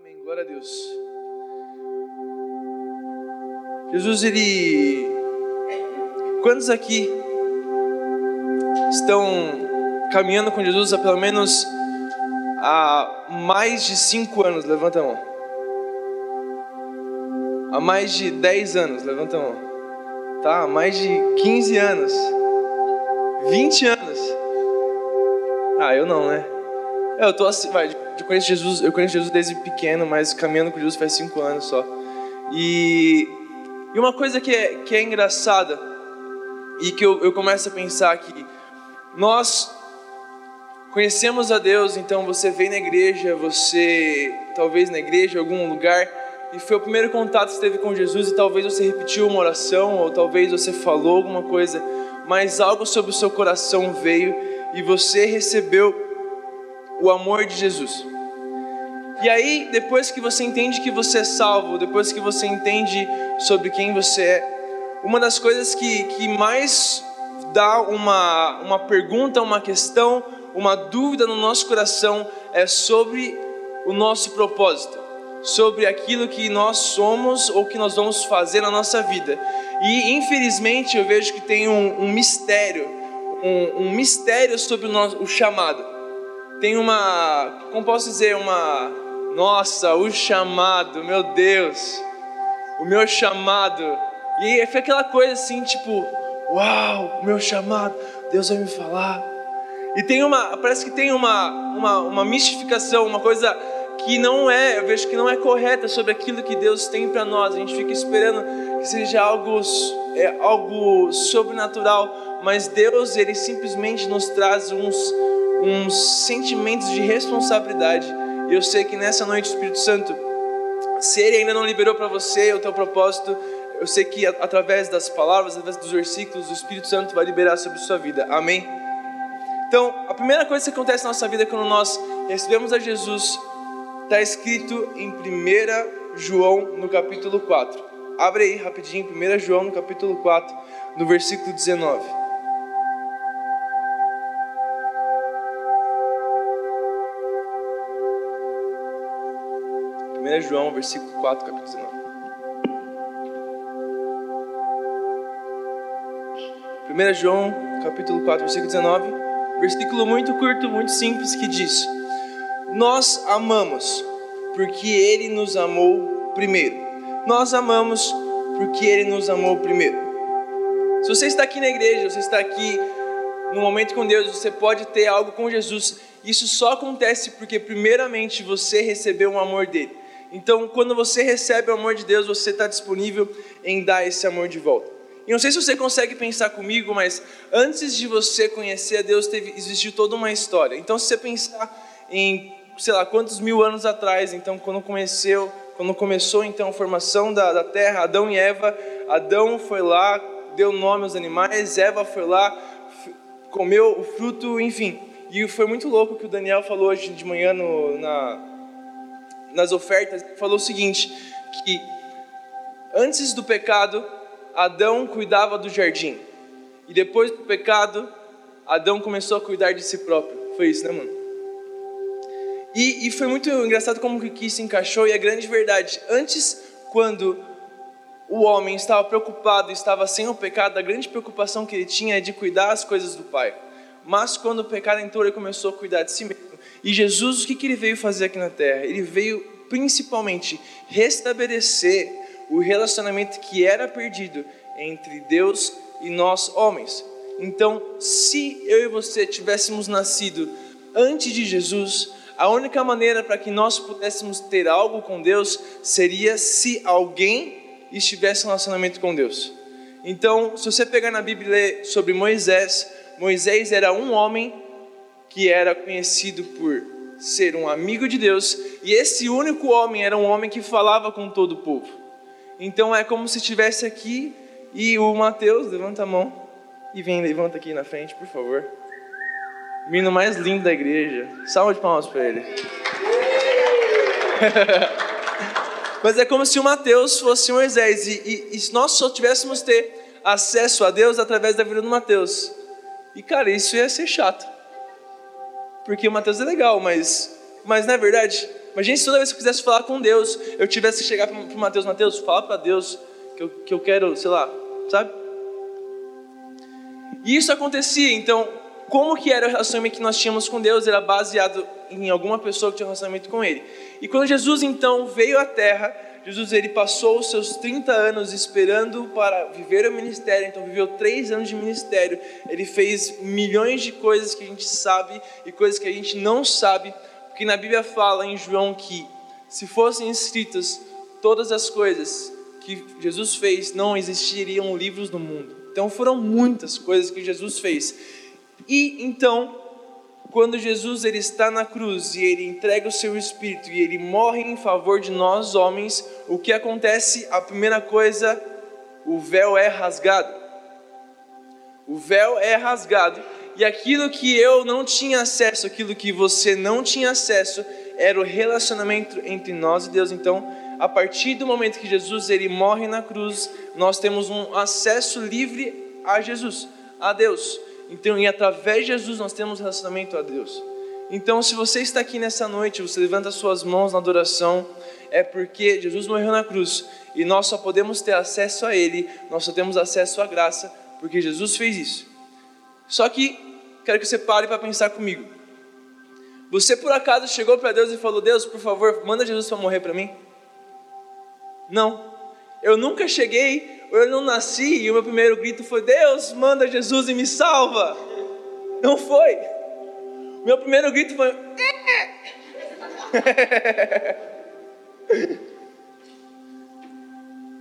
Amém. Glória a Deus. Jesus, ele. Quantos aqui estão caminhando com Jesus há pelo menos há mais de cinco anos? Levanta a mão. Há mais de 10 anos, levanta a mão. Tá? Há mais de 15 anos. 20 anos. Ah, eu não, né? Eu tô assim, vai, eu conheço Jesus, eu conheço Jesus desde pequeno, mas caminhando com Jesus faz cinco anos só. E, e uma coisa que é, que é engraçada e que eu, eu começo a pensar que nós conhecemos a Deus, então você vem na igreja, você talvez na igreja, em algum lugar, e foi o primeiro contato que você teve com Jesus e talvez você repetiu uma oração ou talvez você falou alguma coisa, mas algo sobre o seu coração veio e você recebeu o amor de Jesus. E aí, depois que você entende que você é salvo, depois que você entende sobre quem você é, uma das coisas que, que mais dá uma, uma pergunta, uma questão, uma dúvida no nosso coração é sobre o nosso propósito, sobre aquilo que nós somos ou que nós vamos fazer na nossa vida. E infelizmente eu vejo que tem um, um mistério, um, um mistério sobre o, nosso, o chamado tem uma, como posso dizer, uma, nossa, o chamado, meu Deus, o meu chamado. E foi aquela coisa assim, tipo, uau, o meu chamado, Deus vai me falar. E tem uma, parece que tem uma, uma, uma mistificação, uma coisa que não é, eu vejo que não é correta sobre aquilo que Deus tem para nós. A gente fica esperando que seja algo, é, algo sobrenatural, mas Deus, Ele simplesmente nos traz uns uns sentimentos de responsabilidade. E eu sei que nessa noite o Espírito Santo, se ele ainda não liberou para você o teu propósito, eu sei que através das palavras, através dos versículos, o Espírito Santo vai liberar sobre a sua vida. Amém? Então, a primeira coisa que acontece na nossa vida quando nós recebemos a Jesus está escrito em 1 João, no capítulo 4. Abre aí rapidinho, 1 João, no capítulo 4, no versículo 19. 1 João, versículo 4, capítulo 19. 1 João, capítulo 4, versículo 19, versículo muito curto, muito simples, que diz: Nós amamos porque Ele nos amou primeiro. Nós amamos porque Ele nos amou primeiro. Se você está aqui na igreja, você está aqui no momento com Deus, você pode ter algo com Jesus. Isso só acontece porque, primeiramente, você recebeu um amor dele. Então, quando você recebe o amor de Deus, você está disponível em dar esse amor de volta. E não sei se você consegue pensar comigo, mas antes de você conhecer a Deus, teve, existiu toda uma história. Então, se você pensar em, sei lá, quantos mil anos atrás, então, quando começou, quando começou então a formação da, da terra, Adão e Eva, Adão foi lá, deu nome aos animais, Eva foi lá, comeu o fruto, enfim. E foi muito louco o que o Daniel falou hoje de manhã no, na, nas ofertas, falou o seguinte: que antes do pecado, Adão cuidava do jardim, e depois do pecado, Adão começou a cuidar de si próprio. Foi isso, né, mano? E, e foi muito engraçado como que isso encaixou, e a grande verdade: antes, quando o homem estava preocupado, estava sem o pecado, a grande preocupação que ele tinha é de cuidar as coisas do Pai. Mas quando o pecado entrou, ele começou a cuidar de si mesmo. E Jesus, o que, que ele veio fazer aqui na terra? Ele veio principalmente restabelecer o relacionamento que era perdido entre Deus e nós homens. Então, se eu e você tivéssemos nascido antes de Jesus, a única maneira para que nós pudéssemos ter algo com Deus seria se alguém estivesse em relacionamento com Deus. Então, se você pegar na Bíblia sobre Moisés, Moisés era um homem que era conhecido por ser um amigo de Deus, e esse único homem era um homem que falava com todo o povo. Então é como se estivesse aqui e o Mateus, levanta a mão e vem, levanta aqui na frente, por favor. O menino mais lindo da igreja. Salve de palmas para ele. Mas é como se o Mateus fosse Moisés, e, e, e nós só tivéssemos ter acesso a Deus através da vida do Mateus. E cara, isso ia ser chato porque o Mateus é legal, mas, mas na verdade, Imagina se toda vez que eu quisesse falar com Deus, eu tivesse que chegar para o Mateus, Mateus, fala para Deus que eu, que eu quero, sei lá, sabe? E isso acontecia, então, como que era o relacionamento que nós tínhamos com Deus? Era baseado em alguma pessoa que tinha um relacionamento com Ele. E quando Jesus, então, veio à Terra, Jesus ele passou os seus 30 anos esperando para viver o ministério, então viveu três anos de ministério. Ele fez milhões de coisas que a gente sabe e coisas que a gente não sabe, porque na Bíblia fala em João que se fossem escritas todas as coisas que Jesus fez, não existiriam livros no mundo. Então foram muitas coisas que Jesus fez. E então quando Jesus ele está na cruz e ele entrega o seu espírito e ele morre em favor de nós homens, o que acontece? A primeira coisa, o véu é rasgado. O véu é rasgado e aquilo que eu não tinha acesso, aquilo que você não tinha acesso, era o relacionamento entre nós e Deus. Então, a partir do momento que Jesus ele morre na cruz, nós temos um acesso livre a Jesus, a Deus. Então, e através de Jesus nós temos relacionamento a Deus. Então, se você está aqui nessa noite, você levanta suas mãos na adoração, é porque Jesus morreu na cruz e nós só podemos ter acesso a Ele, nós só temos acesso à graça, porque Jesus fez isso. Só que, quero que você pare para pensar comigo. Você por acaso chegou para Deus e falou: Deus, por favor, manda Jesus para morrer para mim? Não. Eu nunca cheguei eu não nasci e o meu primeiro grito foi: Deus, manda Jesus e me salva. Não foi. O meu primeiro grito foi: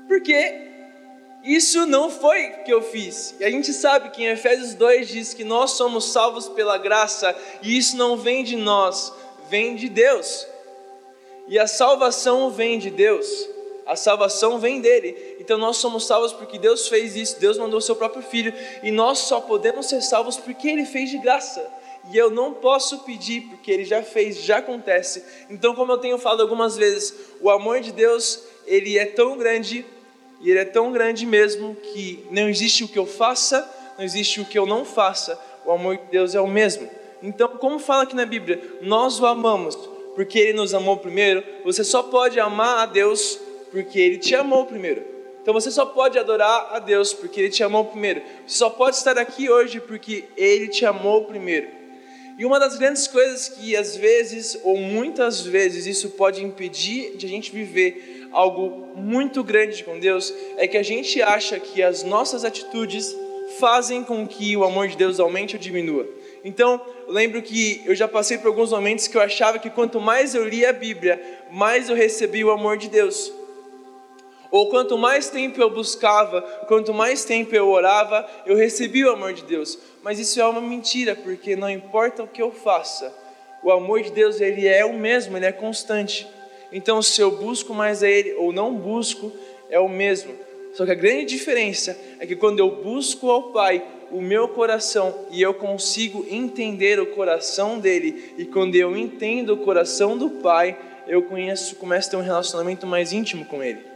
Porque isso não foi que eu fiz. E a gente sabe que em Efésios 2 diz que nós somos salvos pela graça e isso não vem de nós, vem de Deus. E a salvação vem de Deus. A salvação vem dele. Então nós somos salvos porque Deus fez isso, Deus mandou o seu próprio filho, e nós só podemos ser salvos porque ele fez de graça. E eu não posso pedir porque ele já fez, já acontece. Então, como eu tenho falado algumas vezes, o amor de Deus, ele é tão grande, e ele é tão grande mesmo que não existe o que eu faça, não existe o que eu não faça. O amor de Deus é o mesmo. Então, como fala aqui na Bíblia, nós o amamos porque ele nos amou primeiro. Você só pode amar a Deus porque Ele te amou primeiro. Então você só pode adorar a Deus porque Ele te amou primeiro. Você só pode estar aqui hoje porque Ele te amou primeiro. E uma das grandes coisas que às vezes, ou muitas vezes, isso pode impedir de a gente viver algo muito grande com Deus, é que a gente acha que as nossas atitudes fazem com que o amor de Deus aumente ou diminua. Então, eu lembro que eu já passei por alguns momentos que eu achava que quanto mais eu lia a Bíblia, mais eu recebia o amor de Deus. Ou quanto mais tempo eu buscava, quanto mais tempo eu orava, eu recebia o amor de Deus. Mas isso é uma mentira, porque não importa o que eu faça, o amor de Deus ele é o mesmo, ele é constante. Então, se eu busco mais a Ele ou não busco, é o mesmo. Só que a grande diferença é que quando eu busco ao Pai, o meu coração e eu consigo entender o coração dele, e quando eu entendo o coração do Pai, eu conheço, começo a ter um relacionamento mais íntimo com Ele.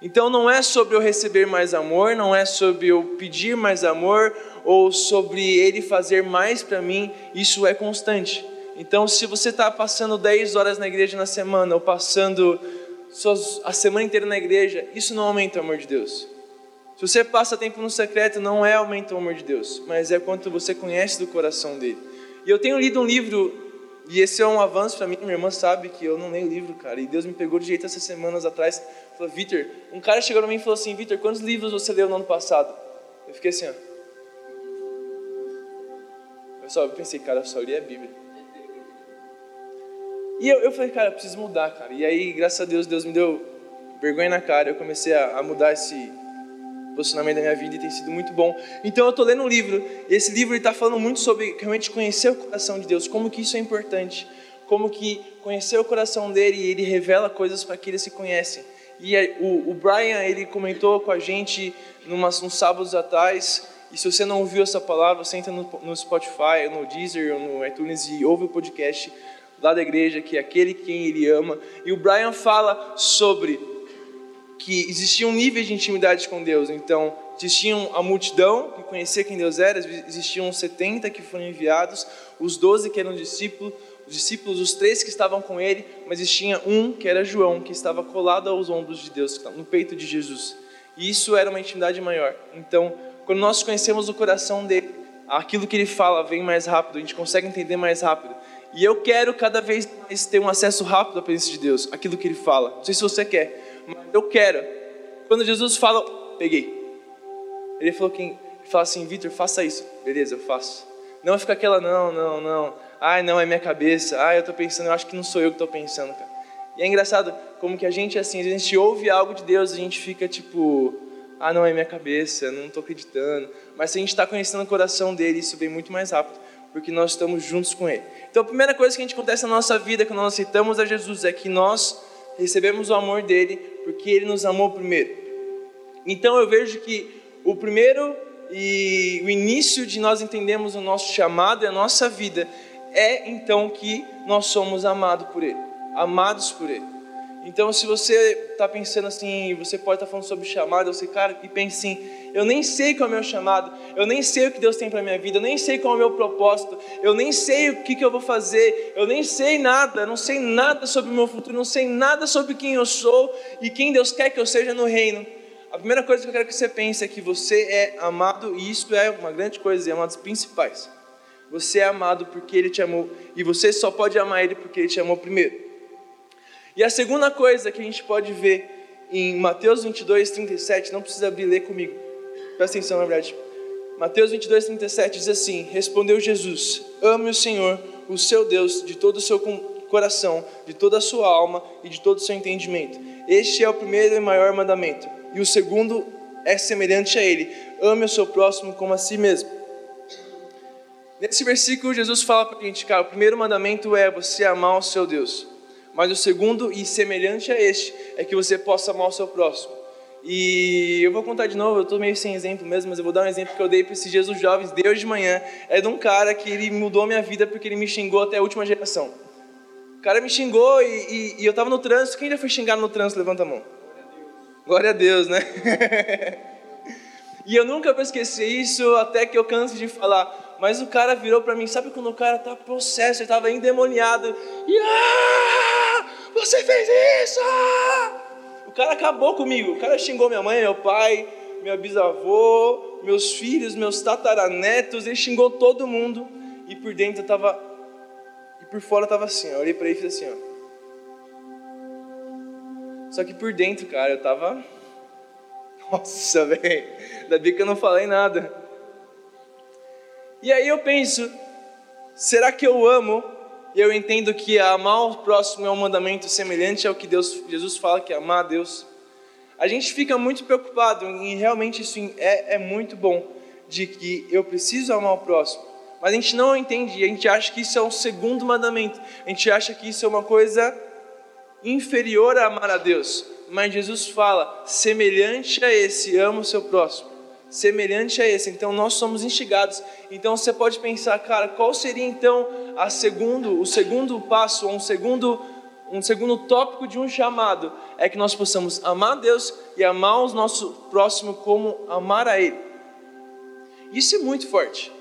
Então não é sobre eu receber mais amor, não é sobre eu pedir mais amor ou sobre Ele fazer mais para mim, isso é constante. Então, se você está passando 10 horas na igreja na semana ou passando a semana inteira na igreja, isso não aumenta o amor de Deus. Se você passa tempo no secreto, não é aumenta o amor de Deus, mas é quanto você conhece do coração dele. E eu tenho lido um livro, e esse é um avanço para mim, minha irmã sabe que eu não leio livro, cara, e Deus me pegou de jeito essas semanas atrás Falou, Vitor, um cara chegou para mim e falou assim, Vitor, quantos livros você leu no ano passado? Eu fiquei assim, ó. Eu só eu pensei, cara, eu só li a Bíblia. E eu, eu falei, cara, eu preciso mudar, cara. E aí, graças a Deus, Deus me deu vergonha na cara. Eu comecei a, a mudar esse posicionamento da minha vida e tem sido muito bom. Então eu estou lendo um livro, e esse livro está falando muito sobre realmente conhecer o coração de Deus, como que isso é importante, como que conhecer o coração dele e ele revela coisas para que ele se conhece. E o, o Brian, ele comentou com a gente numas, uns sábados atrás, e se você não ouviu essa palavra, você entra no, no Spotify, no Deezer, ou no iTunes e ouve o podcast lá da igreja, que é aquele quem ele ama. E o Brian fala sobre que existiam níveis de intimidade com Deus. Então, existiam a multidão que conhecia quem Deus era, existiam 70 que foram enviados, os 12 que eram discípulos, os discípulos, os três que estavam com ele, mas tinha um que era João, que estava colado aos ombros de Deus, no peito de Jesus. E isso era uma intimidade maior. Então, quando nós conhecemos o coração dele, aquilo que ele fala vem mais rápido, a gente consegue entender mais rápido. E eu quero cada vez mais ter um acesso rápido à presença de Deus, aquilo que ele fala. Não sei se você quer, mas eu quero. Quando Jesus fala, peguei. Ele falou que ele fala assim, Vitor, faça isso. Beleza, eu faço. Não fica aquela, não, não, não. Ai, não, é minha cabeça. Ai, eu estou pensando, eu acho que não sou eu que estou pensando, cara. E é engraçado como que a gente, assim, a gente ouve algo de Deus, a gente fica tipo, ah, não, é minha cabeça, não estou acreditando. Mas se a gente está conhecendo o coração dele, isso vem muito mais rápido, porque nós estamos juntos com ele. Então, a primeira coisa que a gente acontece na nossa vida, quando nós aceitamos a Jesus, é que nós recebemos o amor dele, porque ele nos amou primeiro. Então, eu vejo que o primeiro e o início de nós entendermos o nosso chamado e a nossa vida é então que nós somos amados por Ele, amados por Ele. Então, se você está pensando assim, você pode estar tá falando sobre chamado, você, cara, e pense assim: eu nem sei qual é o meu chamado, eu nem sei o que Deus tem para minha vida, eu nem sei qual é o meu propósito, eu nem sei o que, que eu vou fazer, eu nem sei nada, não sei nada sobre o meu futuro, não sei nada sobre quem eu sou e quem Deus quer que eu seja no reino. A primeira coisa que eu quero que você pense é que você é amado, e isso é uma grande coisa, é uma das principais. Você é amado porque Ele te amou, e você só pode amar Ele porque Ele te amou primeiro. E a segunda coisa que a gente pode ver em Mateus 22, 37, não precisa abrir, ler comigo. Presta atenção, na verdade. Mateus 22, 37 diz assim: Respondeu Jesus: Ame o Senhor, o seu Deus, de todo o seu coração, de toda a sua alma e de todo o seu entendimento. Este é o primeiro e maior mandamento. E o segundo é semelhante a ele: ame o seu próximo como a si mesmo. Nesse versículo, Jesus fala para a gente, cara, o primeiro mandamento é você amar o seu Deus. Mas o segundo, e semelhante a este, é que você possa amar o seu próximo. E eu vou contar de novo, eu estou meio sem exemplo mesmo, mas eu vou dar um exemplo que eu dei para esses dias jovens, de hoje de manhã. É de um cara que ele mudou a minha vida porque ele me xingou até a última geração. O cara me xingou e, e, e eu estava no trânsito. Quem já foi xingado no trânsito? Levanta a mão. Glória a Deus, né? e eu nunca vou esquecer isso até que eu canse de falar. Mas o cara virou para mim, sabe quando o cara tá possesso, ele tava endemoniado. E ah, você fez isso! O cara acabou comigo. O cara xingou minha mãe, meu pai, meu bisavô, meus filhos, meus tataranetos, ele xingou todo mundo. E por dentro eu tava e por fora eu tava assim, eu olhei para ele e fiz assim, ó. Só que por dentro, cara, eu tava Nossa, velho. Ainda bem que eu não falei nada. E aí eu penso, será que eu amo eu entendo que amar o próximo é um mandamento semelhante ao que Deus, Jesus fala que é amar a Deus? A gente fica muito preocupado e realmente isso é, é muito bom de que eu preciso amar o próximo. Mas a gente não entende, a gente acha que isso é um segundo mandamento. A gente acha que isso é uma coisa inferior a amar a Deus. Mas Jesus fala, semelhante a esse, ama o seu próximo semelhante a esse. Então nós somos instigados. Então você pode pensar, cara, qual seria então a segundo, o segundo passo, um segundo, um segundo tópico de um chamado é que nós possamos amar Deus e amar o nosso próximo como amar a Ele. Isso é muito forte.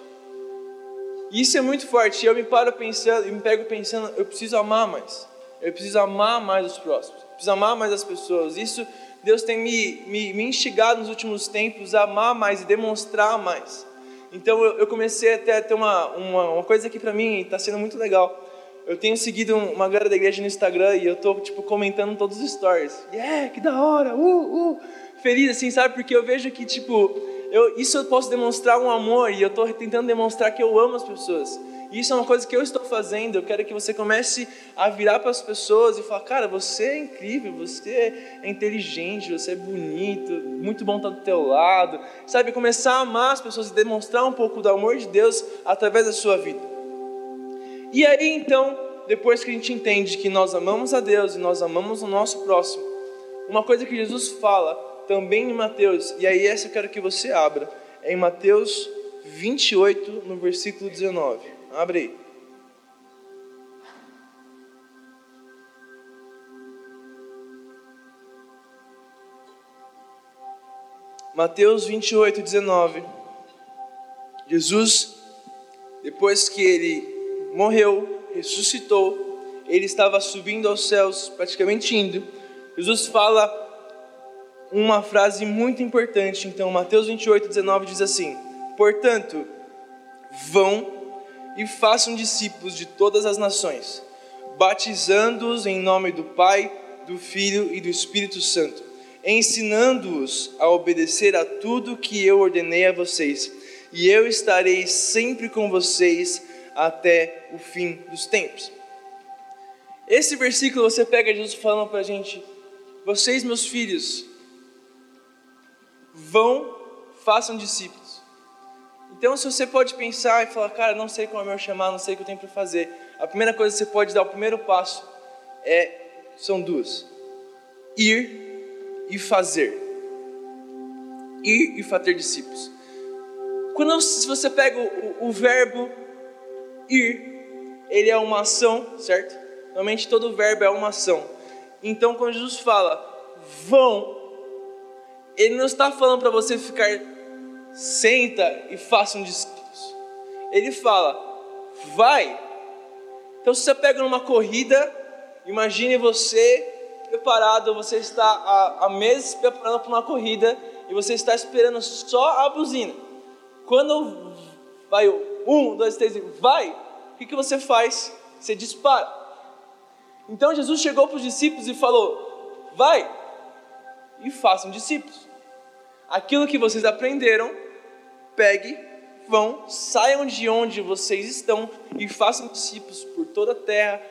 Isso é muito forte. Eu me paro pensando, eu me pego pensando, eu preciso amar mais. Eu preciso amar mais os próximos. Eu preciso amar mais as pessoas. Isso Deus tem me, me, me instigado nos últimos tempos a amar mais e demonstrar mais. Então eu, eu comecei até a ter uma, uma, uma coisa que para mim está sendo muito legal. Eu tenho seguido uma galera da igreja no Instagram e eu tô tipo comentando todos os stories. Yeah, que da hora, uh, uh. Feliz assim, sabe? Porque eu vejo que tipo, eu, isso eu posso demonstrar um amor e eu estou tentando demonstrar que eu amo as pessoas. Isso é uma coisa que eu estou fazendo. Eu quero que você comece a virar para as pessoas e falar: Cara, você é incrível, você é inteligente, você é bonito, muito bom estar do teu lado. Sabe, começar a amar as pessoas e demonstrar um pouco do amor de Deus através da sua vida. E aí então, depois que a gente entende que nós amamos a Deus e nós amamos o nosso próximo, uma coisa que Jesus fala também em Mateus, e aí essa eu quero que você abra, é em Mateus 28, no versículo 19. Abre. Mateus 28, 19. Jesus, depois que ele morreu, ressuscitou, ele estava subindo aos céus, praticamente indo. Jesus fala uma frase muito importante. Então, Mateus 28, 19 diz assim: Portanto, vão e façam discípulos de todas as nações, batizando-os em nome do Pai, do Filho e do Espírito Santo, ensinando-os a obedecer a tudo que eu ordenei a vocês, e eu estarei sempre com vocês até o fim dos tempos. Esse versículo você pega Jesus falando para a gente: vocês, meus filhos, vão, façam discípulos. Então, se você pode pensar e falar, cara, não sei qual é meu chamado, não sei o que eu tenho para fazer, a primeira coisa que você pode dar, o primeiro passo, é, são duas: ir e fazer. Ir e fazer discípulos. Quando se você pega o, o, o verbo ir, ele é uma ação, certo? Normalmente todo verbo é uma ação. Então, quando Jesus fala, vão, ele não está falando para você ficar senta e faça um discípulos. Ele fala, vai. Então, se você pega numa corrida, imagine você preparado, você está há, há meses preparando para uma corrida e você está esperando só a buzina. Quando vai um, dois, três, vai, o que, que você faz? Você dispara. Então Jesus chegou para os discípulos e falou: vai e façam discípulos. Aquilo que vocês aprenderam, pegue, vão, saiam de onde vocês estão e façam discípulos por toda a terra,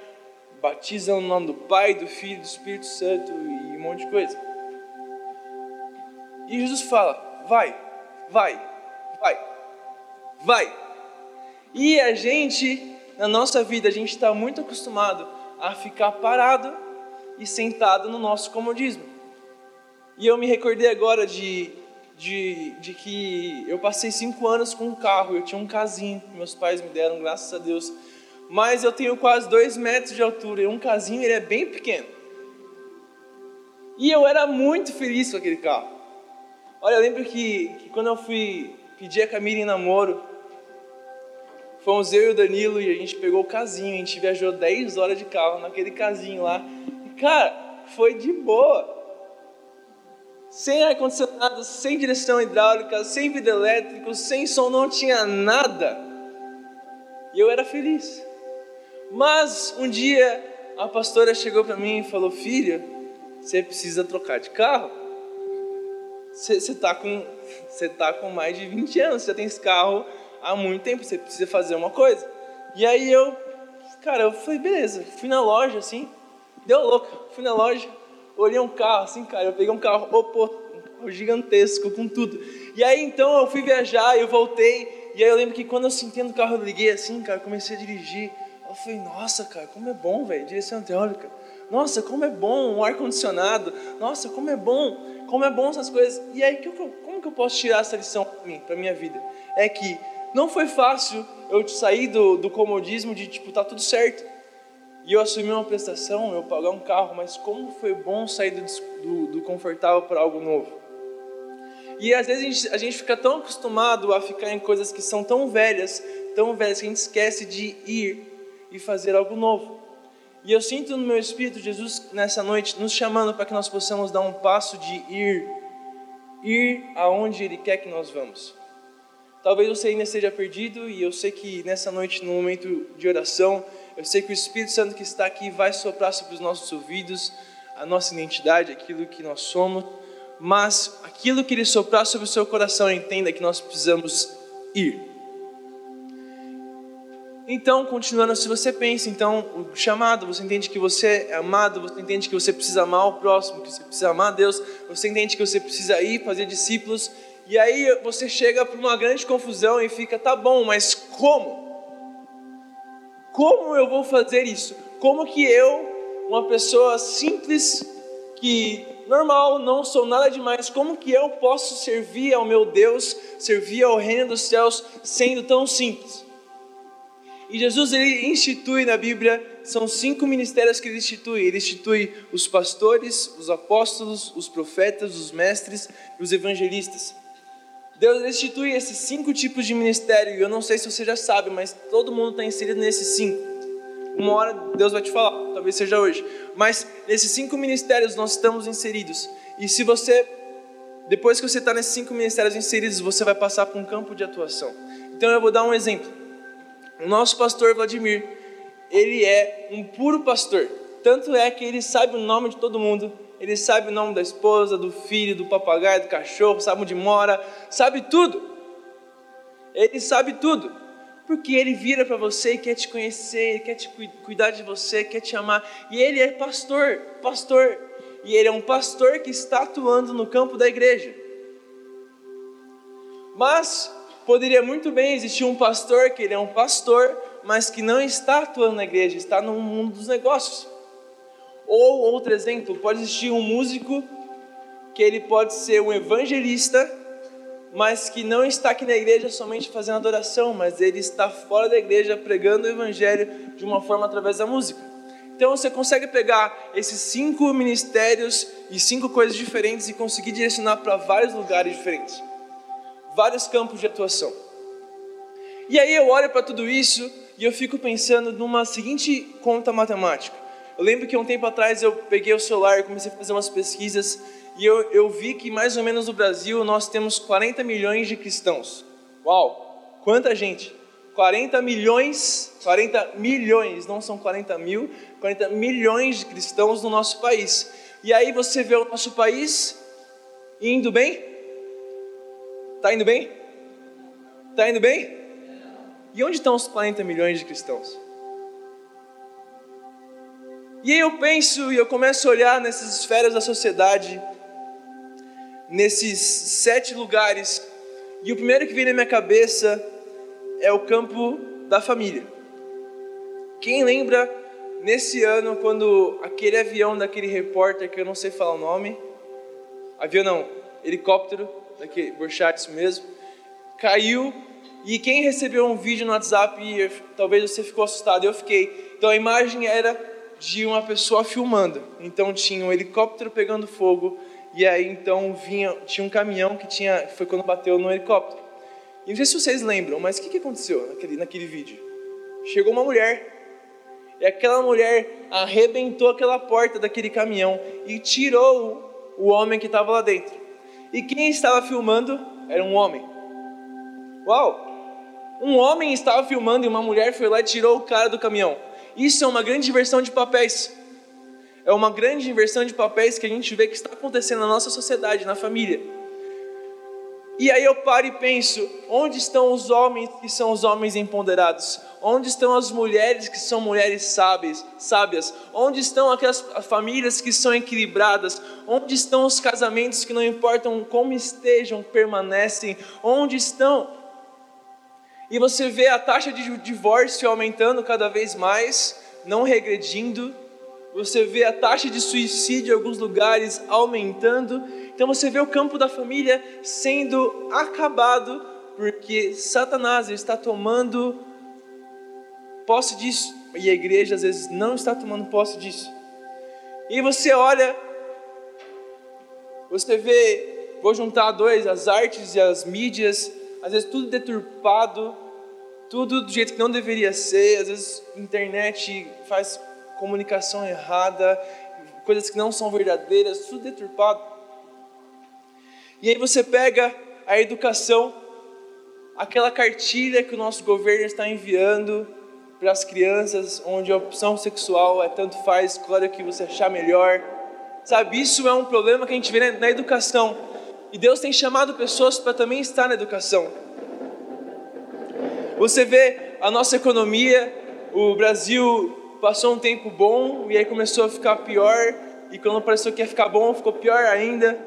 batizam no nome do Pai, do Filho do Espírito Santo e um monte de coisa. E Jesus fala: vai, vai, vai, vai. E a gente, na nossa vida, a gente está muito acostumado a ficar parado e sentado no nosso comodismo. E eu me recordei agora de de, de que eu passei cinco anos com um carro, eu tinha um casinho que meus pais me deram, graças a Deus. Mas eu tenho quase dois metros de altura e um casinho ele é bem pequeno. E eu era muito feliz com aquele carro. Olha, eu lembro que, que quando eu fui pedir a Camila em namoro, fomos eu e o Danilo e a gente pegou o casinho, a gente viajou 10 horas de carro naquele casinho lá. E, cara, foi de boa sem ar-condicionado, sem direção hidráulica, sem vidro elétrico, sem som, não tinha nada. E eu era feliz. Mas um dia a pastora chegou para mim e falou: Filha, você precisa trocar de carro. Você está com, tá com mais de 20 anos, você tem esse carro há muito tempo, você precisa fazer uma coisa. E aí eu, cara, eu falei: beleza, fui na loja assim, deu louca, fui na loja, olhei um carro assim, cara, eu peguei um carro Oppo, um carro gigantesco, com tudo. E aí então eu fui viajar, eu voltei, e aí eu lembro que quando eu senti no carro, eu liguei assim, cara, comecei a dirigir. Eu falei, nossa, cara, como é bom, velho, direção teórica. Nossa, como é bom um ar-condicionado. Nossa, como é bom, como é bom essas coisas. E aí, como que eu posso tirar essa lição para mim, para minha vida? É que não foi fácil eu sair do, do comodismo de, tipo, tá tudo certo e eu assumi uma prestação, eu pagar um carro, mas como foi bom sair do, do, do confortável para algo novo. E às vezes a gente, a gente fica tão acostumado a ficar em coisas que são tão velhas, tão velhas, que a gente esquece de ir e fazer algo novo. E eu sinto no meu espírito Jesus nessa noite nos chamando para que nós possamos dar um passo de ir, ir aonde Ele quer que nós vamos. Talvez você ainda esteja perdido e eu sei que nessa noite, no momento de oração, eu sei que o Espírito Santo que está aqui vai soprar sobre os nossos ouvidos a nossa identidade, aquilo que nós somos, mas aquilo que ele soprar sobre o seu coração, entenda que nós precisamos ir. Então, continuando, se você pensa, então, o chamado, você entende que você é amado, você entende que você precisa amar o próximo, que você precisa amar Deus, você entende que você precisa ir fazer discípulos, e aí você chega para uma grande confusão e fica, tá bom, mas como? Como eu vou fazer isso? Como que eu, uma pessoa simples, que normal, não sou nada demais, como que eu posso servir ao meu Deus, servir ao reino dos céus, sendo tão simples? E Jesus ele institui na Bíblia, são cinco ministérios que ele institui. Ele institui os pastores, os apóstolos, os profetas, os mestres e os evangelistas. Deus institui esses cinco tipos de ministério, e eu não sei se você já sabe, mas todo mundo está inserido nesses cinco. uma hora Deus vai te falar, talvez seja hoje. Mas nesses cinco ministérios nós estamos inseridos. E se você, depois que você está nesses cinco ministérios inseridos, você vai passar por um campo de atuação. Então eu vou dar um exemplo. O nosso pastor Vladimir, ele é um puro pastor. Tanto é que ele sabe o nome de todo mundo, ele sabe o nome da esposa, do filho, do papagaio, do cachorro, sabe onde mora, sabe tudo. Ele sabe tudo. Porque ele vira para você e quer te conhecer, quer te cuidar de você, quer te amar. E ele é pastor, pastor. E ele é um pastor que está atuando no campo da igreja. Mas poderia muito bem existir um pastor que ele é um pastor, mas que não está atuando na igreja, está no mundo dos negócios. Ou outro exemplo, pode existir um músico que ele pode ser um evangelista, mas que não está aqui na igreja somente fazendo adoração, mas ele está fora da igreja pregando o evangelho de uma forma através da música. Então você consegue pegar esses cinco ministérios e cinco coisas diferentes e conseguir direcionar para vários lugares diferentes, vários campos de atuação. E aí eu olho para tudo isso e eu fico pensando numa seguinte conta matemática. Eu lembro que um tempo atrás eu peguei o celular e comecei a fazer umas pesquisas e eu, eu vi que mais ou menos no Brasil nós temos 40 milhões de cristãos. Uau! Quanta gente! 40 milhões, 40 milhões, não são 40 mil, 40 milhões de cristãos no nosso país. E aí você vê o nosso país indo bem? Tá indo bem? Tá indo bem? E onde estão os 40 milhões de cristãos? E aí eu penso e eu começo a olhar nessas esferas da sociedade, nesses sete lugares, e o primeiro que vem na minha cabeça é o campo da família. Quem lembra nesse ano quando aquele avião daquele repórter que eu não sei falar o nome, avião não, helicóptero, daquele Burchats mesmo, caiu e quem recebeu um vídeo no WhatsApp, talvez você ficou assustado, eu fiquei. Então a imagem era de uma pessoa filmando. Então tinha um helicóptero pegando fogo e aí então vinha tinha um caminhão que tinha foi quando bateu no helicóptero. E não sei se vocês lembram, mas o que, que aconteceu naquele, naquele vídeo? Chegou uma mulher e aquela mulher arrebentou aquela porta daquele caminhão e tirou o homem que estava lá dentro. E quem estava filmando era um homem. Uau! Um homem estava filmando e uma mulher foi lá e tirou o cara do caminhão. Isso é uma grande inversão de papéis. É uma grande inversão de papéis que a gente vê que está acontecendo na nossa sociedade, na família. E aí eu paro e penso: onde estão os homens que são os homens empoderados? Onde estão as mulheres que são mulheres sábias? sábias? Onde estão aquelas famílias que são equilibradas? Onde estão os casamentos que não importam como estejam, permanecem? Onde estão e você vê a taxa de divórcio aumentando cada vez mais, não regredindo. Você vê a taxa de suicídio em alguns lugares aumentando. Então você vê o campo da família sendo acabado porque Satanás está tomando posse disso e a igreja às vezes não está tomando posse disso. E você olha, você vê, vou juntar dois, as artes e as mídias às vezes tudo deturpado, tudo do jeito que não deveria ser, às vezes internet faz comunicação errada, coisas que não são verdadeiras, tudo deturpado. E aí você pega a educação, aquela cartilha que o nosso governo está enviando para as crianças, onde a opção sexual é tanto faz, escolhe o que você achar melhor. Sabe, isso é um problema que a gente vê na educação. E Deus tem chamado pessoas para também estar na educação. Você vê a nossa economia, o Brasil passou um tempo bom e aí começou a ficar pior. E quando pareceu que ia ficar bom, ficou pior ainda.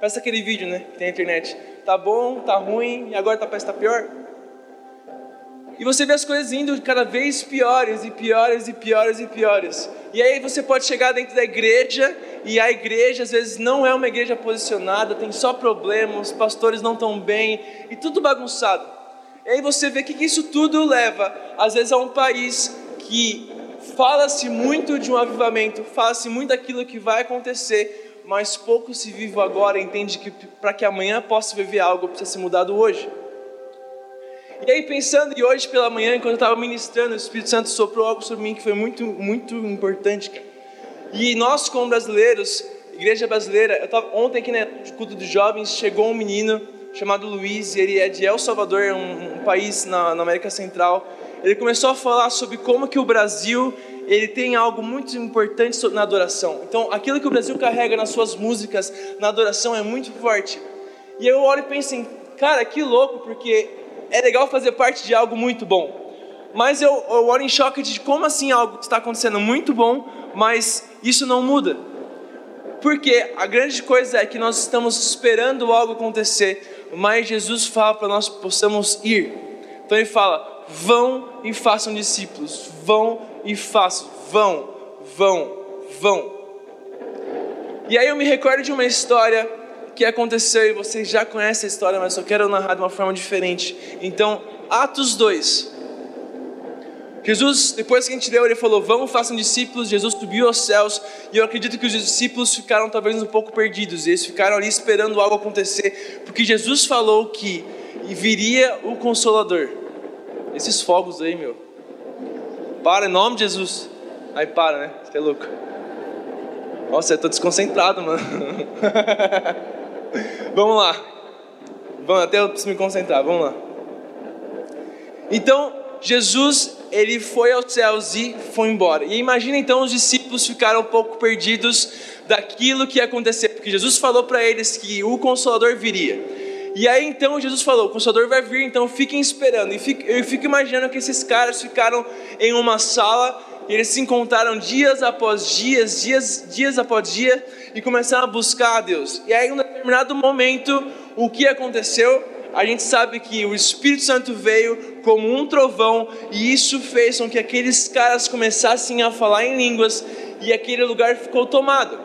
Parece aquele vídeo, né? Que tem na internet. Tá bom, tá ruim e agora tá, parece que tá pior. E você vê as coisas indo cada vez piores e piores e piores e piores. E aí você pode chegar dentro da igreja e a igreja às vezes não é uma igreja posicionada, tem só problemas, pastores não estão bem e tudo bagunçado. E aí você vê que isso tudo leva às vezes a um país que fala-se muito de um avivamento, fala-se muito daquilo que vai acontecer, mas pouco se vive agora, entende que para que amanhã possa viver algo precisa ser mudado hoje. E aí pensando, e hoje pela manhã, enquanto eu estava ministrando, o Espírito Santo soprou algo sobre mim que foi muito, muito importante, cara. E nós, como brasileiros, igreja brasileira, eu tava, ontem aqui no culto dos jovens, chegou um menino chamado Luiz, e ele é de El Salvador, um, um país na, na América Central. Ele começou a falar sobre como que o Brasil ele tem algo muito importante na adoração. Então, aquilo que o Brasil carrega nas suas músicas, na adoração, é muito forte. E eu olho e penso assim, cara, que louco, porque é legal fazer parte de algo muito bom. Mas eu, eu olho em choque de como assim algo está acontecendo muito bom, mas isso não muda. Porque a grande coisa é que nós estamos esperando algo acontecer, mas Jesus fala para nós possamos ir. Então ele fala: vão e façam discípulos, vão e façam, vão, vão, vão. E aí eu me recordo de uma história que aconteceu e vocês já conhecem a história, mas eu quero narrar de uma forma diferente. Então, Atos 2. Jesus, depois que a gente leu, ele falou: Vamos, façam discípulos. Jesus subiu aos céus. E eu acredito que os discípulos ficaram talvez um pouco perdidos. Eles ficaram ali esperando algo acontecer. Porque Jesus falou que viria o Consolador. Esses fogos aí, meu. Para, em nome de Jesus. Aí para, né? Você é louco. Nossa, eu tô desconcentrado, mano. Vamos lá. Vamos, até eu preciso me concentrar. Vamos lá. Então, Jesus, ele foi aos céus e foi embora. E imagina então os discípulos ficaram um pouco perdidos daquilo que ia acontecer, porque Jesus falou para eles que o Consolador viria. E aí então Jesus falou: o Consolador vai vir, então fiquem esperando. E fico, eu fico imaginando que esses caras ficaram em uma sala, e eles se encontraram dias após dias, dias, dias após dia, e começaram a buscar a Deus. E aí, em um determinado momento, o que aconteceu? A gente sabe que o Espírito Santo veio como um trovão, e isso fez com que aqueles caras começassem a falar em línguas, e aquele lugar ficou tomado.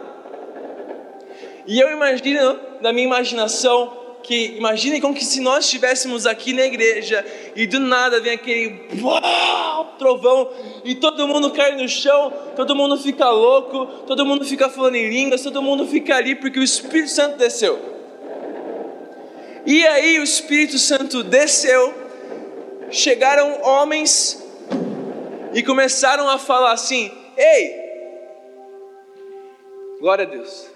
E eu imagino, na minha imaginação, que imaginem como que se nós estivéssemos aqui na igreja e do nada vem aquele trovão e todo mundo cai no chão, todo mundo fica louco, todo mundo fica falando em línguas, todo mundo fica ali porque o Espírito Santo desceu. E aí o Espírito Santo desceu, chegaram homens e começaram a falar assim: Ei, glória a Deus.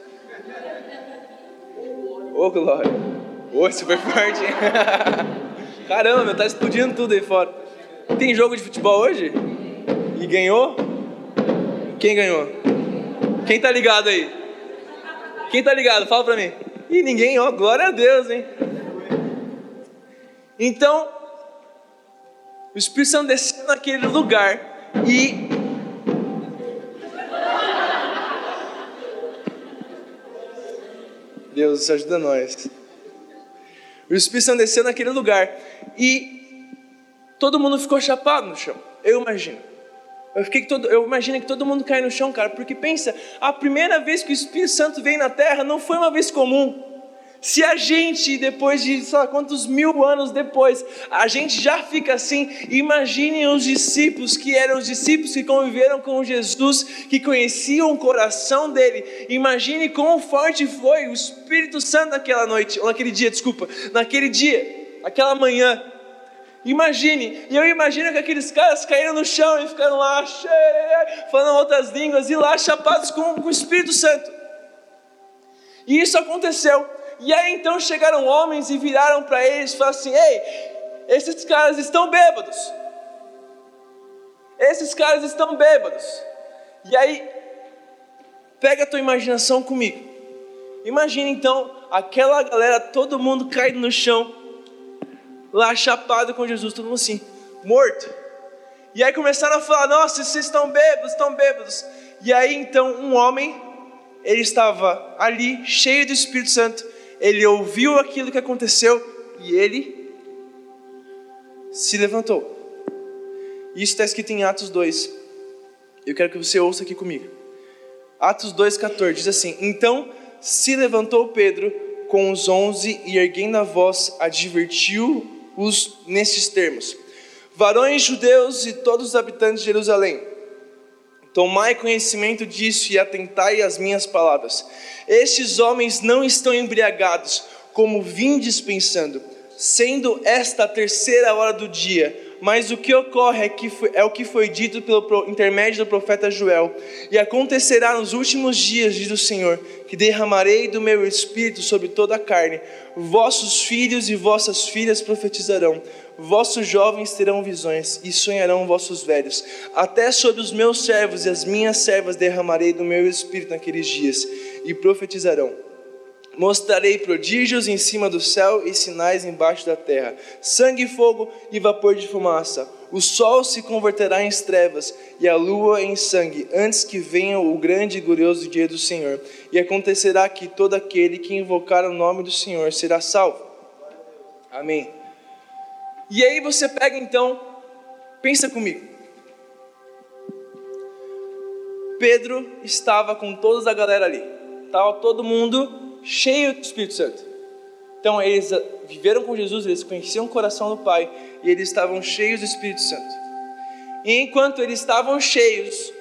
Oh, glória. Oi, super forte. Caramba, meu, tá explodindo tudo aí fora. Tem jogo de futebol hoje? E ganhou? Quem ganhou? Quem tá ligado aí? Quem tá ligado? Fala pra mim. E ninguém, ó, glória a Deus, hein? Então, o Espírito Santo desceu naquele lugar e Deus ajuda nós. O Espírito Santo desceu naquele lugar e todo mundo ficou chapado no chão. Eu imagino. Eu, fiquei todo, eu imagino que todo mundo cai no chão, cara, porque pensa, a primeira vez que o Espírito Santo veio na terra não foi uma vez comum. Se a gente, depois de sei lá quantos mil anos depois, a gente já fica assim, imaginem os discípulos que eram os discípulos que conviveram com Jesus, que conheciam o coração dele. Imagine quão forte foi o Espírito Santo naquela noite, ou naquele dia, desculpa, naquele dia, aquela manhã. Imagine, e eu imagino que aqueles caras caíram no chão e ficaram lá, falando outras línguas, e lá chapados com, com o Espírito Santo. E isso aconteceu. E aí então chegaram homens e viraram para eles e falaram assim: Ei, esses caras estão bêbados. Esses caras estão bêbados. E aí, pega a tua imaginação comigo. Imagina então aquela galera, todo mundo caído no chão, lá chapado com Jesus, todo mundo assim, morto. E aí começaram a falar: Nossa, vocês estão bêbados, estão bêbados. E aí então um homem, ele estava ali, cheio do Espírito Santo, ele ouviu aquilo que aconteceu e ele se levantou. Isso está escrito em Atos 2. Eu quero que você ouça aqui comigo. Atos 2,14 diz assim: Então se levantou Pedro com os onze e, erguendo a voz, advertiu-os nestes termos: Varões judeus e todos os habitantes de Jerusalém, Tomai conhecimento disso e atentai às minhas palavras. Estes homens não estão embriagados, como vim dispensando, sendo esta a terceira hora do dia. Mas o que ocorre é, que foi, é o que foi dito pelo intermédio do profeta Joel. E acontecerá nos últimos dias, diz o Senhor, que derramarei do meu espírito sobre toda a carne. Vossos filhos e vossas filhas profetizarão. Vossos jovens terão visões e sonharão vossos velhos. Até sobre os meus servos e as minhas servas derramarei do meu espírito naqueles dias e profetizarão. Mostrarei prodígios em cima do céu e sinais embaixo da terra: sangue, fogo e vapor de fumaça. O sol se converterá em trevas e a lua em sangue, antes que venha o grande e glorioso dia do Senhor. E acontecerá que todo aquele que invocar o nome do Senhor será salvo. Amém. E aí você pega então, pensa comigo. Pedro estava com toda a galera ali. Estava todo mundo cheio do Espírito Santo. Então eles viveram com Jesus, eles conheciam o coração do Pai e eles estavam cheios do Espírito Santo. E enquanto eles estavam cheios,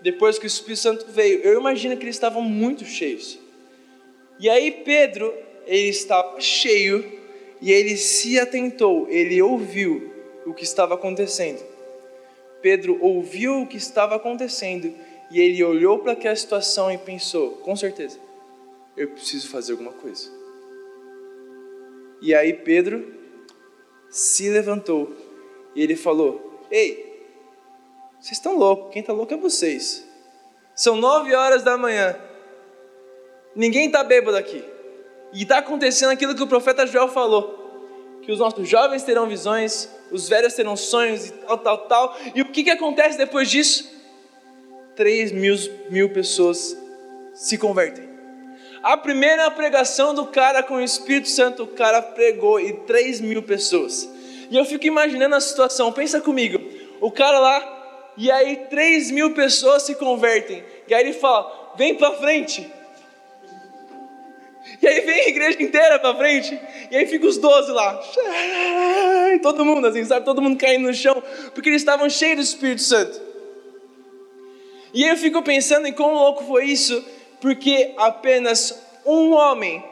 depois que o Espírito Santo veio, eu imagino que eles estavam muito cheios. E aí Pedro, ele estava cheio e ele se atentou, ele ouviu o que estava acontecendo. Pedro ouviu o que estava acontecendo e ele olhou para aquela situação e pensou, com certeza, eu preciso fazer alguma coisa. E aí Pedro se levantou e ele falou: Ei, vocês estão loucos, quem está louco é vocês. São nove horas da manhã, ninguém está bêbado aqui, e está acontecendo aquilo que o profeta Joel falou: que os nossos jovens terão visões, os velhos terão sonhos e tal, tal, tal. E o que, que acontece depois disso? Três mil, mil pessoas se convertem. A primeira pregação do cara com o Espírito Santo, o cara pregou e 3 mil pessoas. E eu fico imaginando a situação, pensa comigo, o cara lá, e aí 3 mil pessoas se convertem. E aí ele fala: vem para frente. E aí vem a igreja inteira para frente. E aí fica os 12 lá. Todo mundo assim, sabe? Todo mundo caindo no chão. Porque eles estavam cheios do Espírito Santo. E aí eu fico pensando em como louco foi isso porque apenas um homem,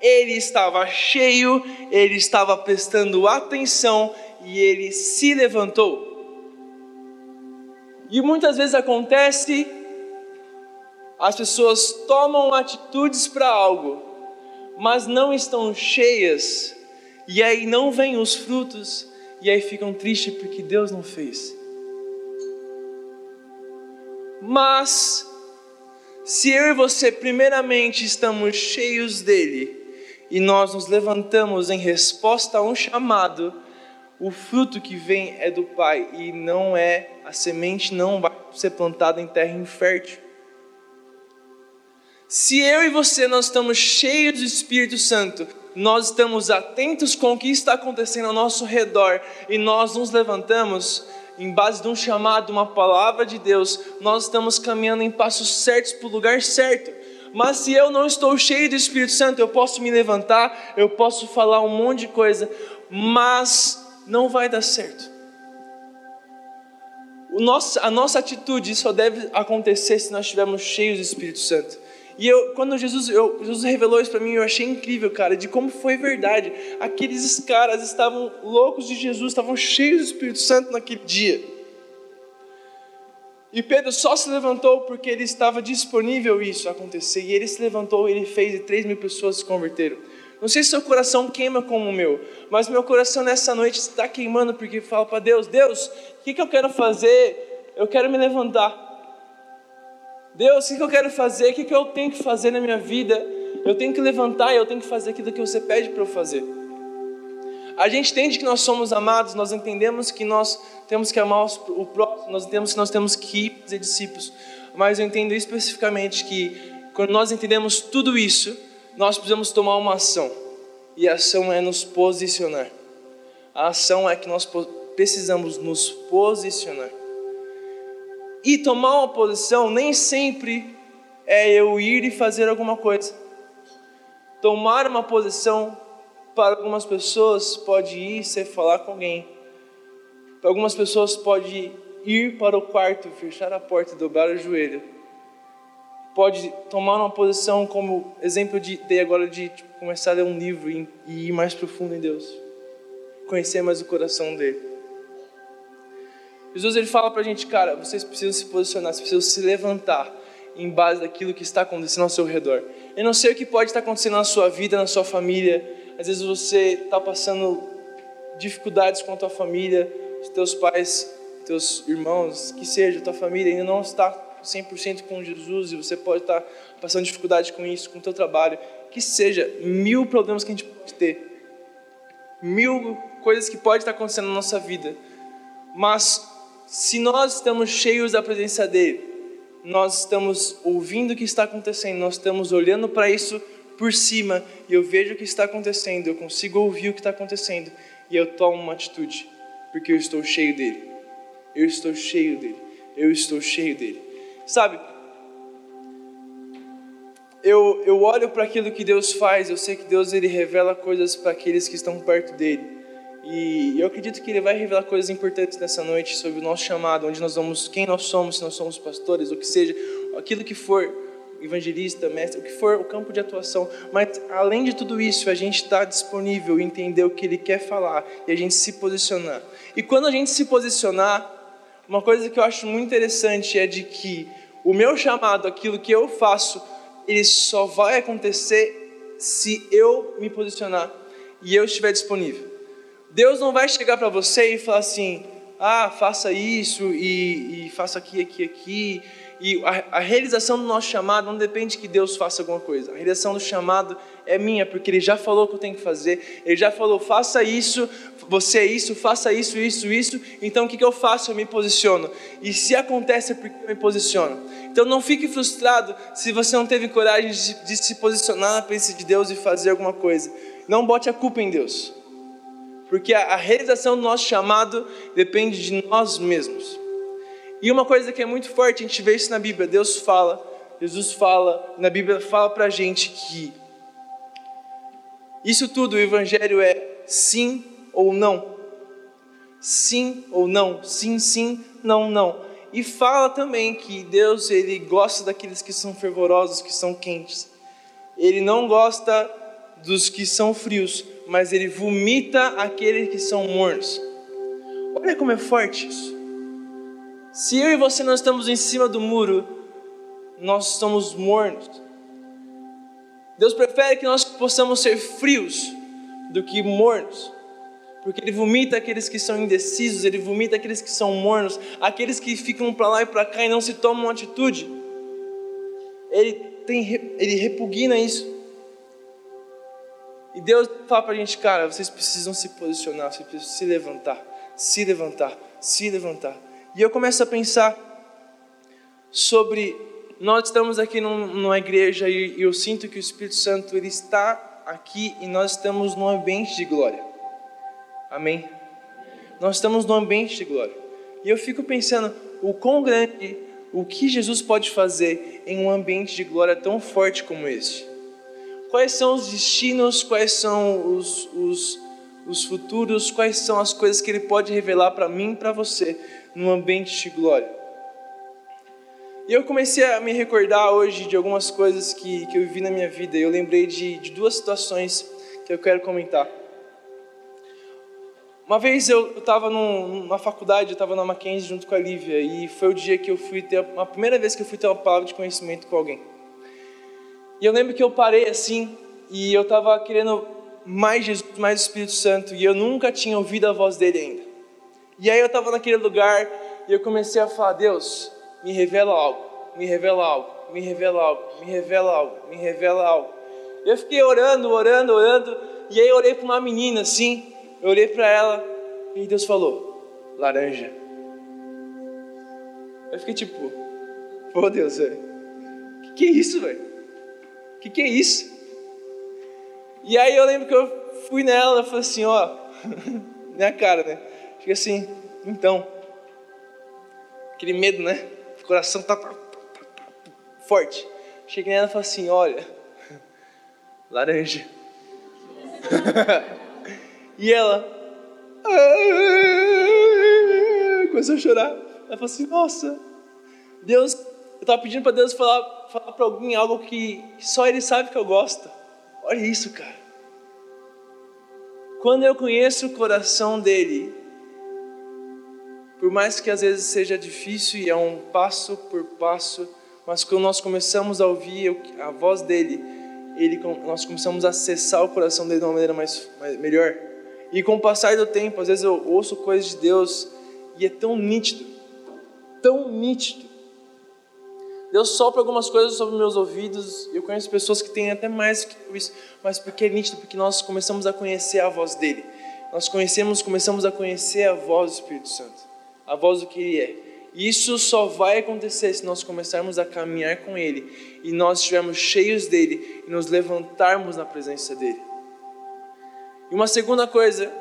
ele estava cheio, ele estava prestando atenção e ele se levantou. E muitas vezes acontece, as pessoas tomam atitudes para algo, mas não estão cheias, e aí não vêm os frutos, e aí ficam tristes porque Deus não fez. Mas se eu e você, primeiramente, estamos cheios dele e nós nos levantamos em resposta a um chamado, o fruto que vem é do Pai e não é, a semente não vai ser plantada em terra infértil. Se eu e você nós estamos cheios do Espírito Santo, nós estamos atentos com o que está acontecendo ao nosso redor e nós nos levantamos, em base de um chamado, uma palavra de Deus, nós estamos caminhando em passos certos para o lugar certo. Mas se eu não estou cheio do Espírito Santo, eu posso me levantar, eu posso falar um monte de coisa, mas não vai dar certo. Nosso, a nossa atitude só deve acontecer se nós estivermos cheios do Espírito Santo. E eu, quando Jesus, eu, Jesus revelou isso para mim, eu achei incrível, cara, de como foi verdade. Aqueles caras estavam loucos de Jesus, estavam cheios do Espírito Santo naquele dia. E Pedro só se levantou porque ele estava disponível isso acontecer. E ele se levantou, ele fez e três mil pessoas se converteram. Não sei se seu coração queima como o meu, mas meu coração nessa noite está queimando porque fala para Deus: Deus, o que, que eu quero fazer? Eu quero me levantar. Deus, o que eu quero fazer? O que eu tenho que fazer na minha vida? Eu tenho que levantar e eu tenho que fazer aquilo que você pede para eu fazer. A gente entende que nós somos amados, nós entendemos que nós temos que amar o próximo, nós entendemos que nós temos que fazer discípulos, mas eu entendo especificamente que quando nós entendemos tudo isso, nós precisamos tomar uma ação, e a ação é nos posicionar. A ação é que nós precisamos nos posicionar. E tomar uma posição nem sempre é eu ir e fazer alguma coisa. Tomar uma posição para algumas pessoas pode ir ser falar com alguém. Para algumas pessoas pode ir para o quarto, fechar a porta e dobrar o joelho. Pode tomar uma posição como exemplo de dei agora de tipo, começar a ler um livro e, e ir mais profundo em Deus. conhecer mais o coração dele. Jesus ele fala para a gente, cara, vocês precisam se posicionar, vocês precisam se levantar em base daquilo que está acontecendo ao seu redor. Eu não sei o que pode estar acontecendo na sua vida, na sua família. Às vezes você está passando dificuldades com a tua família, os teus pais, teus irmãos, que seja, tua família ainda não está 100% com Jesus e você pode estar passando dificuldade com isso, com o teu trabalho, que seja, mil problemas que a gente pode ter, mil coisas que pode estar acontecendo na nossa vida, mas se nós estamos cheios da presença dele, nós estamos ouvindo o que está acontecendo, nós estamos olhando para isso por cima e eu vejo o que está acontecendo, eu consigo ouvir o que está acontecendo e eu tomo uma atitude, porque eu estou cheio dele. Eu estou cheio dele. Eu estou cheio dele. Sabe? Eu, eu olho para aquilo que Deus faz, eu sei que Deus ele revela coisas para aqueles que estão perto dele. E eu acredito que ele vai revelar coisas importantes nessa noite sobre o nosso chamado, onde nós vamos, quem nós somos, se nós somos pastores, ou que seja, aquilo que for, evangelista, mestre, o que for o campo de atuação. Mas além de tudo isso, a gente está disponível, entender o que ele quer falar e a gente se posicionar. E quando a gente se posicionar, uma coisa que eu acho muito interessante é de que o meu chamado, aquilo que eu faço, ele só vai acontecer se eu me posicionar e eu estiver disponível. Deus não vai chegar para você e falar assim: ah, faça isso e, e faça aqui, aqui, aqui. E a, a, realização do nosso chamado não depende que Deus faça alguma coisa. A realização do chamado é minha, porque Ele já falou que eu tenho que fazer. Ele já falou: faça isso, você é isso, faça isso, isso, isso. Então o que, que eu faço? Eu me posiciono. E se acontece é porque eu me posiciono. Então não fique frustrado se você não teve coragem de, de se posicionar na presença de Deus e fazer alguma coisa. Não bote a culpa em Deus porque a, a realização do nosso chamado depende de nós mesmos. E uma coisa que é muito forte, a gente vê isso na Bíblia, Deus fala, Jesus fala, na Bíblia fala pra gente que isso tudo, o Evangelho é sim ou não. Sim ou não, sim, sim, não, não. E fala também que Deus ele gosta daqueles que são fervorosos, que são quentes. Ele não gosta dos que são frios, mas ele vomita aqueles que são mornos. Olha como é forte isso. Se eu e você não estamos em cima do muro, nós estamos mornos. Deus prefere que nós possamos ser frios do que mornos. Porque ele vomita aqueles que são indecisos, ele vomita aqueles que são mornos, aqueles que ficam para lá e para cá e não se tomam atitude. Ele, tem, ele repugna isso. E Deus fala para a gente, cara, vocês precisam se posicionar, vocês precisam se levantar, se levantar, se levantar. E eu começo a pensar sobre nós estamos aqui numa igreja e eu sinto que o Espírito Santo ele está aqui e nós estamos num ambiente de glória. Amém. Nós estamos num ambiente de glória. E eu fico pensando o quão grande, o que Jesus pode fazer em um ambiente de glória tão forte como este quais são os destinos, quais são os, os, os futuros, quais são as coisas que Ele pode revelar para mim e para você no ambiente de glória. E eu comecei a me recordar hoje de algumas coisas que, que eu vivi na minha vida. Eu lembrei de, de duas situações que eu quero comentar. Uma vez eu estava numa faculdade, eu estava na Mackenzie junto com a Lívia, e foi o dia que eu fui ter, a primeira vez que eu fui ter uma palavra de conhecimento com alguém. E eu lembro que eu parei assim e eu estava querendo mais Jesus, mais Espírito Santo e eu nunca tinha ouvido a voz dele ainda. E aí eu estava naquele lugar e eu comecei a falar: Deus, me revela algo, me revela algo, me revela algo, me revela algo, me revela algo. Eu fiquei orando, orando, orando e aí eu olhei para uma menina assim, eu olhei para ela e Deus falou: laranja. Eu fiquei tipo, pô Deus, velho, que que é isso, velho? Que, que é isso? E aí eu lembro que eu fui nela e falei assim, ó, minha cara, né? Fiquei assim, então, aquele medo, né? O coração tá, tá, tá, tá forte. Cheguei nela e falei assim, olha, laranja. e ela começou a chorar. Ela falou assim, nossa, Deus, eu estava pedindo para Deus falar falar para alguém algo que só Ele sabe que eu gosto. Olha isso, cara. quando eu conheço o coração dele, por mais que às vezes seja difícil e é um passo por passo, mas quando nós começamos a ouvir a voz dele, ele, nós começamos a acessar o coração dele de uma maneira mais, mais melhor. E com o passar do tempo, às vezes eu ouço coisas de Deus e é tão nítido, tão nítido. Deus sopra algumas coisas sobre meus ouvidos. Eu conheço pessoas que têm até mais que isso, mas porque é nítido, porque nós começamos a conhecer a voz dele. Nós conhecemos, começamos a conhecer a voz do Espírito Santo, a voz do que ele é. E isso só vai acontecer se nós começarmos a caminhar com ele e nós estivermos cheios dele e nos levantarmos na presença dele. E uma segunda coisa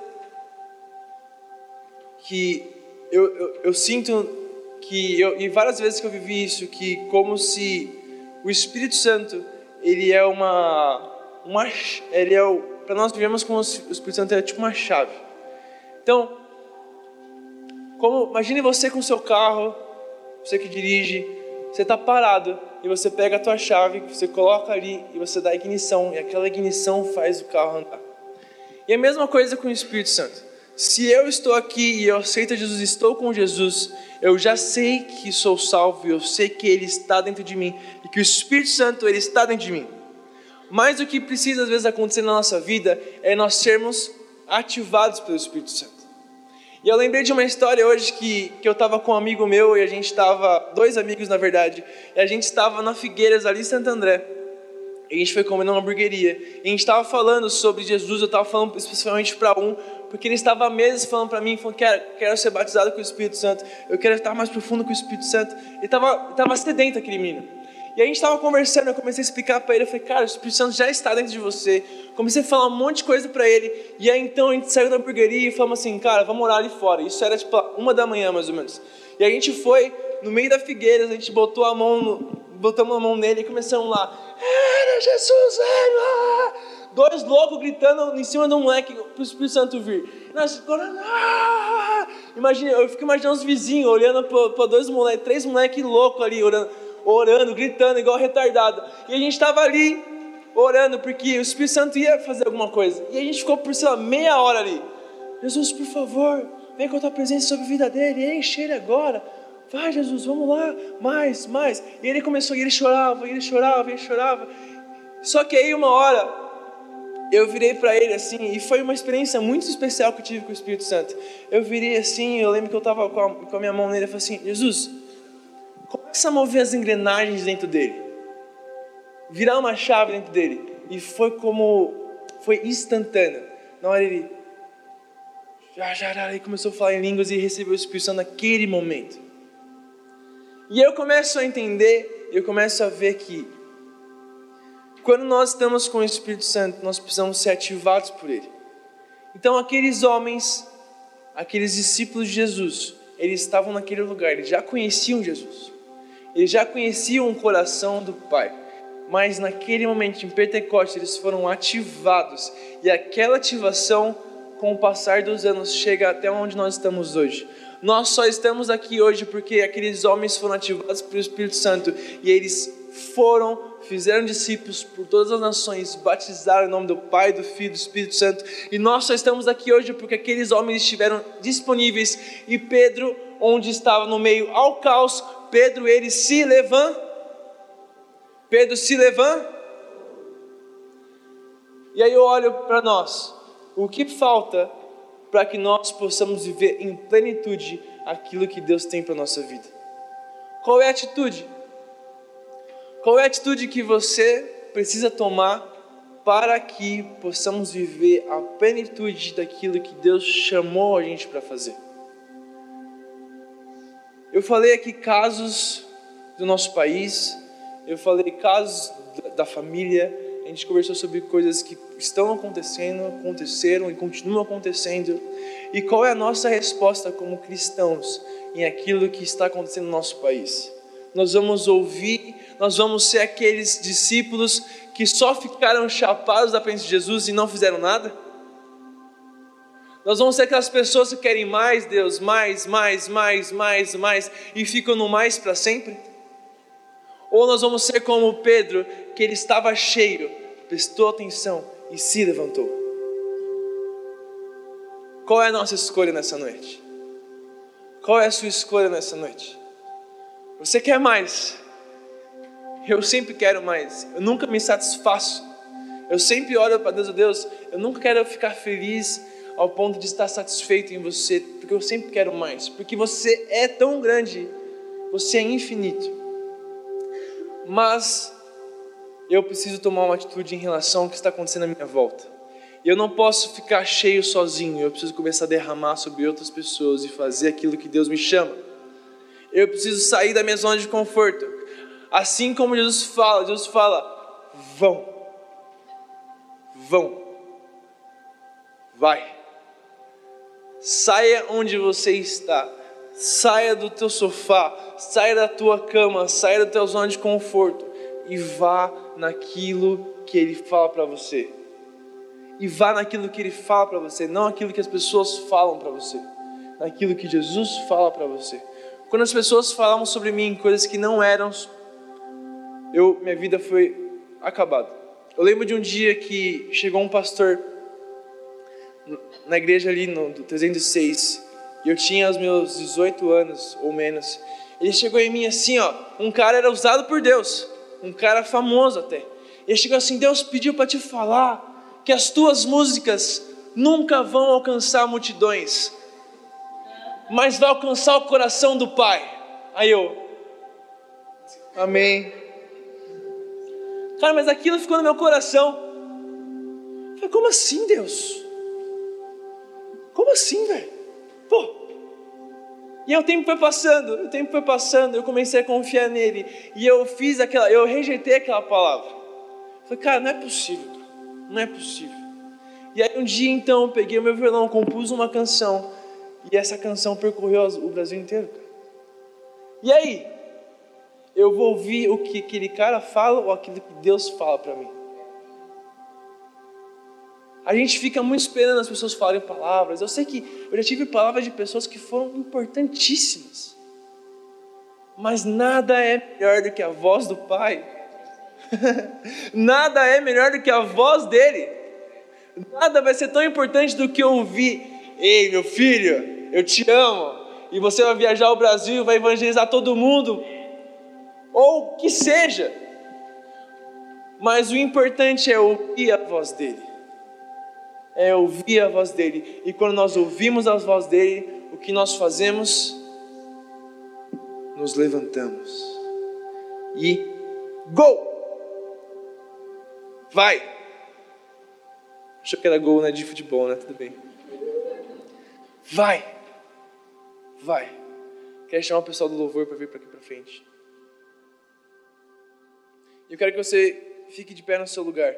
que eu, eu, eu sinto que eu, e várias vezes que eu vivi isso, que como se o Espírito Santo ele é uma, uma ele é para nós vivemos como se o Espírito Santo é tipo uma chave. Então, como imagine você com seu carro, você que dirige, você está parado e você pega a tua chave, você coloca ali e você dá ignição e aquela ignição faz o carro andar. E a mesma coisa com o Espírito Santo. Se eu estou aqui e eu aceito Jesus, estou com Jesus, eu já sei que sou salvo, eu sei que Ele está dentro de mim e que o Espírito Santo Ele está dentro de mim. Mas o que precisa às vezes acontecer na nossa vida é nós sermos ativados pelo Espírito Santo. E eu lembrei de uma história hoje que, que eu estava com um amigo meu e a gente estava, dois amigos na verdade, e a gente estava na Figueiras ali em Santo André. E a gente foi comer numa hamburgueria. E a gente estava falando sobre Jesus, eu estava falando especificamente para um, porque ele estava há meses falando para mim, falando, quero, quero ser batizado com o Espírito Santo, eu quero estar mais profundo com o Espírito Santo. Ele estava estava sedento, aquele menino. E a gente estava conversando, eu comecei a explicar para ele, eu falei, cara, o Espírito Santo já está dentro de você. Comecei a falar um monte de coisa para ele, e aí então a gente saiu da hamburgueria e falamos assim, cara, vamos orar ali fora. Isso era tipo uma da manhã, mais ou menos. E a gente foi, no meio da figueira, a gente botou a mão no, botamos a mão nele e começamos lá. Era Jesus, era! Dois loucos gritando em cima de um moleque para o Espírito Santo vir. Nós, ah! Imagina, eu fico imaginando os vizinhos olhando para dois moleques, três moleques loucos ali, orando, orando, gritando, igual retardado. E a gente estava ali orando, porque o Espírito Santo ia fazer alguma coisa. E a gente ficou por, sei lá, meia hora ali. Jesus, por favor, vem com a tua presença sobre a vida dele, enche ele agora. Vai, Jesus, vamos lá, mais, mais. E ele começou, e ele chorava, e ele chorava, e ele chorava. Só que aí uma hora, eu virei para ele assim, e foi uma experiência muito especial que eu tive com o Espírito Santo. Eu virei assim, eu lembro que eu estava com, a, com a minha mão nele, eu falei assim: Jesus, começa a mover as engrenagens dentro dele, virar uma chave dentro dele. E foi como, foi instantâneo. Na hora ele, já, já, já, ele começou a falar em línguas e recebeu o Espírito Santo naquele momento. E eu começo a entender, eu começo a ver que quando nós estamos com o Espírito Santo, nós precisamos ser ativados por Ele. Então, aqueles homens, aqueles discípulos de Jesus, eles estavam naquele lugar, eles já conheciam Jesus, eles já conheciam o coração do Pai, mas naquele momento, em Pentecostes, eles foram ativados, e aquela ativação, com o passar dos anos, chega até onde nós estamos hoje. Nós só estamos aqui hoje porque aqueles homens foram ativados pelo Espírito Santo e eles foram, fizeram discípulos por todas as nações, batizaram em nome do Pai, do Filho e do Espírito Santo. E nós só estamos aqui hoje porque aqueles homens estiveram disponíveis e Pedro, onde estava no meio ao caos, Pedro ele se levanta. Pedro se levanta. E aí eu olho para nós. O que falta para que nós possamos viver em plenitude aquilo que Deus tem para nossa vida. Qual é a atitude? Qual é a atitude que você precisa tomar para que possamos viver a plenitude daquilo que Deus chamou a gente para fazer? Eu falei aqui casos do nosso país, eu falei casos da família, a gente conversou sobre coisas que estão acontecendo, aconteceram e continuam acontecendo. E qual é a nossa resposta como cristãos em aquilo que está acontecendo no nosso país? Nós vamos ouvir, nós vamos ser aqueles discípulos que só ficaram chapados da presença de Jesus e não fizeram nada? Nós vamos ser aquelas pessoas que querem mais, Deus, mais, mais, mais, mais, mais, e ficam no mais para sempre? Ou nós vamos ser como Pedro, que ele estava cheio, prestou atenção e se levantou. Qual é a nossa escolha nessa noite? Qual é a sua escolha nessa noite? Você quer mais? Eu sempre quero mais. Eu nunca me satisfaço. Eu sempre olho para Deus, oh Deus, eu nunca quero ficar feliz ao ponto de estar satisfeito em você, porque eu sempre quero mais, porque você é tão grande, você é infinito. Mas eu preciso tomar uma atitude em relação ao que está acontecendo à minha volta. E eu não posso ficar cheio sozinho, eu preciso começar a derramar sobre outras pessoas e fazer aquilo que Deus me chama. Eu preciso sair da minha zona de conforto. Assim como Jesus fala, Jesus fala: vão, vão, vai, saia onde você está, saia do teu sofá, saia da tua cama, saia da tua zona de conforto. E vá naquilo que Ele fala para você. E vá naquilo que Ele fala para você, não aquilo que as pessoas falam para você, naquilo que Jesus fala para você. Quando as pessoas falavam sobre mim coisas que não eram, eu, minha vida foi acabada. Eu lembro de um dia que chegou um pastor na igreja ali no 306 e eu tinha os meus 18 anos ou menos. Ele chegou em mim assim, ó, um cara era usado por Deus, um cara famoso até. Ele chegou assim: Deus pediu para te falar que as tuas músicas nunca vão alcançar multidões, mas vai alcançar o coração do Pai. Aí eu, Amém. Cara, mas aquilo ficou no meu coração. Eu falei, como assim, Deus? Como assim, velho? Pô. E o tempo foi passando, o tempo foi passando, eu comecei a confiar nele. E eu fiz aquela, eu rejeitei aquela palavra. Falei, cara, não é possível, não é possível. E aí um dia então eu peguei o meu violão, compus uma canção, e essa canção percorreu o Brasil inteiro. E aí? Eu vou ouvir o que aquele cara fala ou aquilo que Deus fala para mim? A gente fica muito esperando as pessoas falarem palavras. Eu sei que eu já tive palavras de pessoas que foram importantíssimas. Mas nada é melhor do que a voz do Pai. Nada é melhor do que a voz dele. Nada vai ser tão importante do que ouvir: Ei, meu filho, eu te amo. E você vai viajar ao Brasil, vai evangelizar todo mundo. Ou que seja. Mas o importante é ouvir a voz dele. É ouvir a voz dele. E quando nós ouvimos a voz dele, o que nós fazemos? Nos levantamos. E gol! Vai! Achou que era gol né, de futebol, né? Tudo bem. Vai! Vai! Quero chamar o pessoal do louvor para vir para aqui para frente. Eu quero que você fique de pé no seu lugar.